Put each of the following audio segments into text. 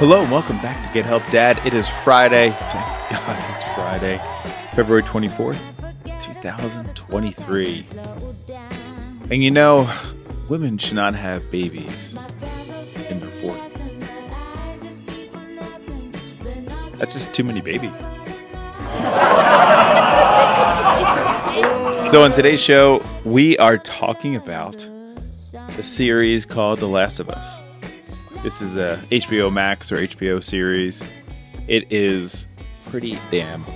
Hello and welcome back to Get Help Dad. It is Friday. Thank God it's Friday, February 24th, 2023. And you know, women should not have babies in their 40s. That's just too many babies. so, on today's show, we are talking about the series called The Last of Us. This is a HBO Max or HBO series. It is pretty damn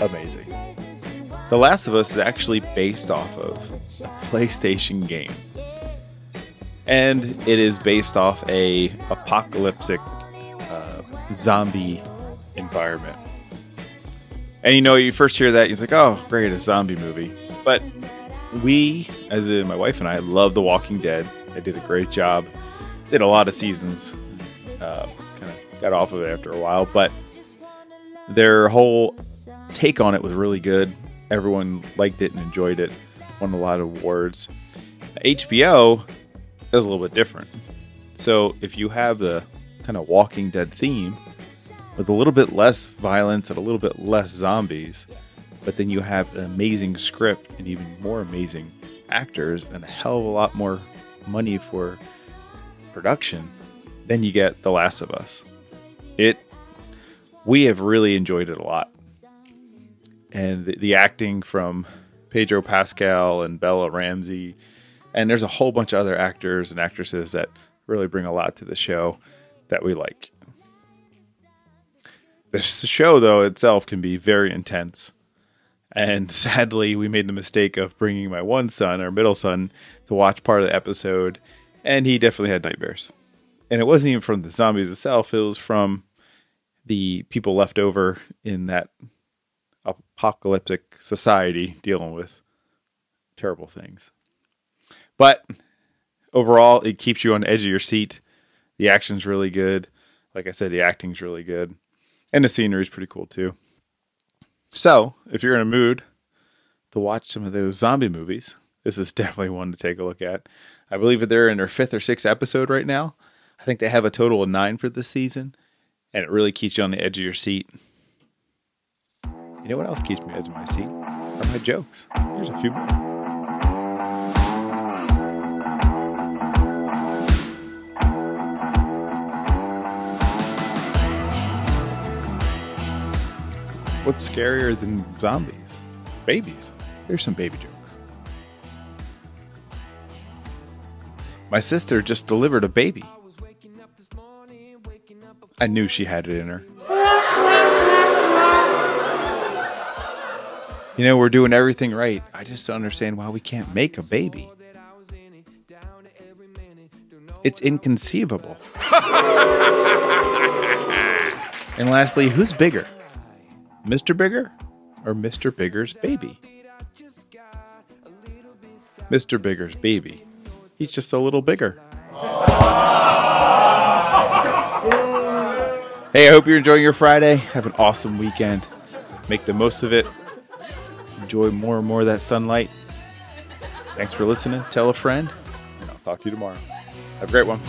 amazing. The Last of Us is actually based off of a PlayStation game. And it is based off a apocalyptic uh, zombie environment. And you know, you first hear that, you're like, oh, great, a zombie movie. But we, as in my wife and I, love The Walking Dead. They did a great job did a lot of seasons. Uh, kind of got off of it after a while, but their whole take on it was really good. Everyone liked it and enjoyed it. Won a lot of awards. HBO is a little bit different. So if you have the kind of Walking Dead theme with a little bit less violence and a little bit less zombies, but then you have an amazing script and even more amazing actors and a hell of a lot more money for production, then you get The Last of Us. It we have really enjoyed it a lot. And the, the acting from Pedro Pascal and Bella Ramsey, and there's a whole bunch of other actors and actresses that really bring a lot to the show that we like. The show, though, itself can be very intense. And sadly, we made the mistake of bringing my one son, our middle son, to watch part of the episode and he definitely had nightmares. And it wasn't even from the zombies itself; it was from the people left over in that apocalyptic society dealing with terrible things. But overall, it keeps you on the edge of your seat. The action's really good. Like I said, the acting's really good. And the scenery's pretty cool too. So, if you're in a mood to watch some of those zombie movies, this is definitely one to take a look at. I believe that they're in their fifth or sixth episode right now. I think they have a total of nine for this season, and it really keeps you on the edge of your seat. You know what else keeps me on the edge of my seat? Are my jokes. Here's a few more. What's scarier than zombies? Babies. There's some baby jokes. My sister just delivered a baby. I knew she had it in her. You know, we're doing everything right. I just don't understand why we can't make a baby. It's inconceivable. and lastly, who's bigger? Mr. Bigger or Mr. Bigger's baby? Mr. Bigger's baby He's just a little bigger. Hey, I hope you're enjoying your Friday. Have an awesome weekend. Make the most of it. Enjoy more and more of that sunlight. Thanks for listening. Tell a friend, and I'll talk to you tomorrow. Have a great one.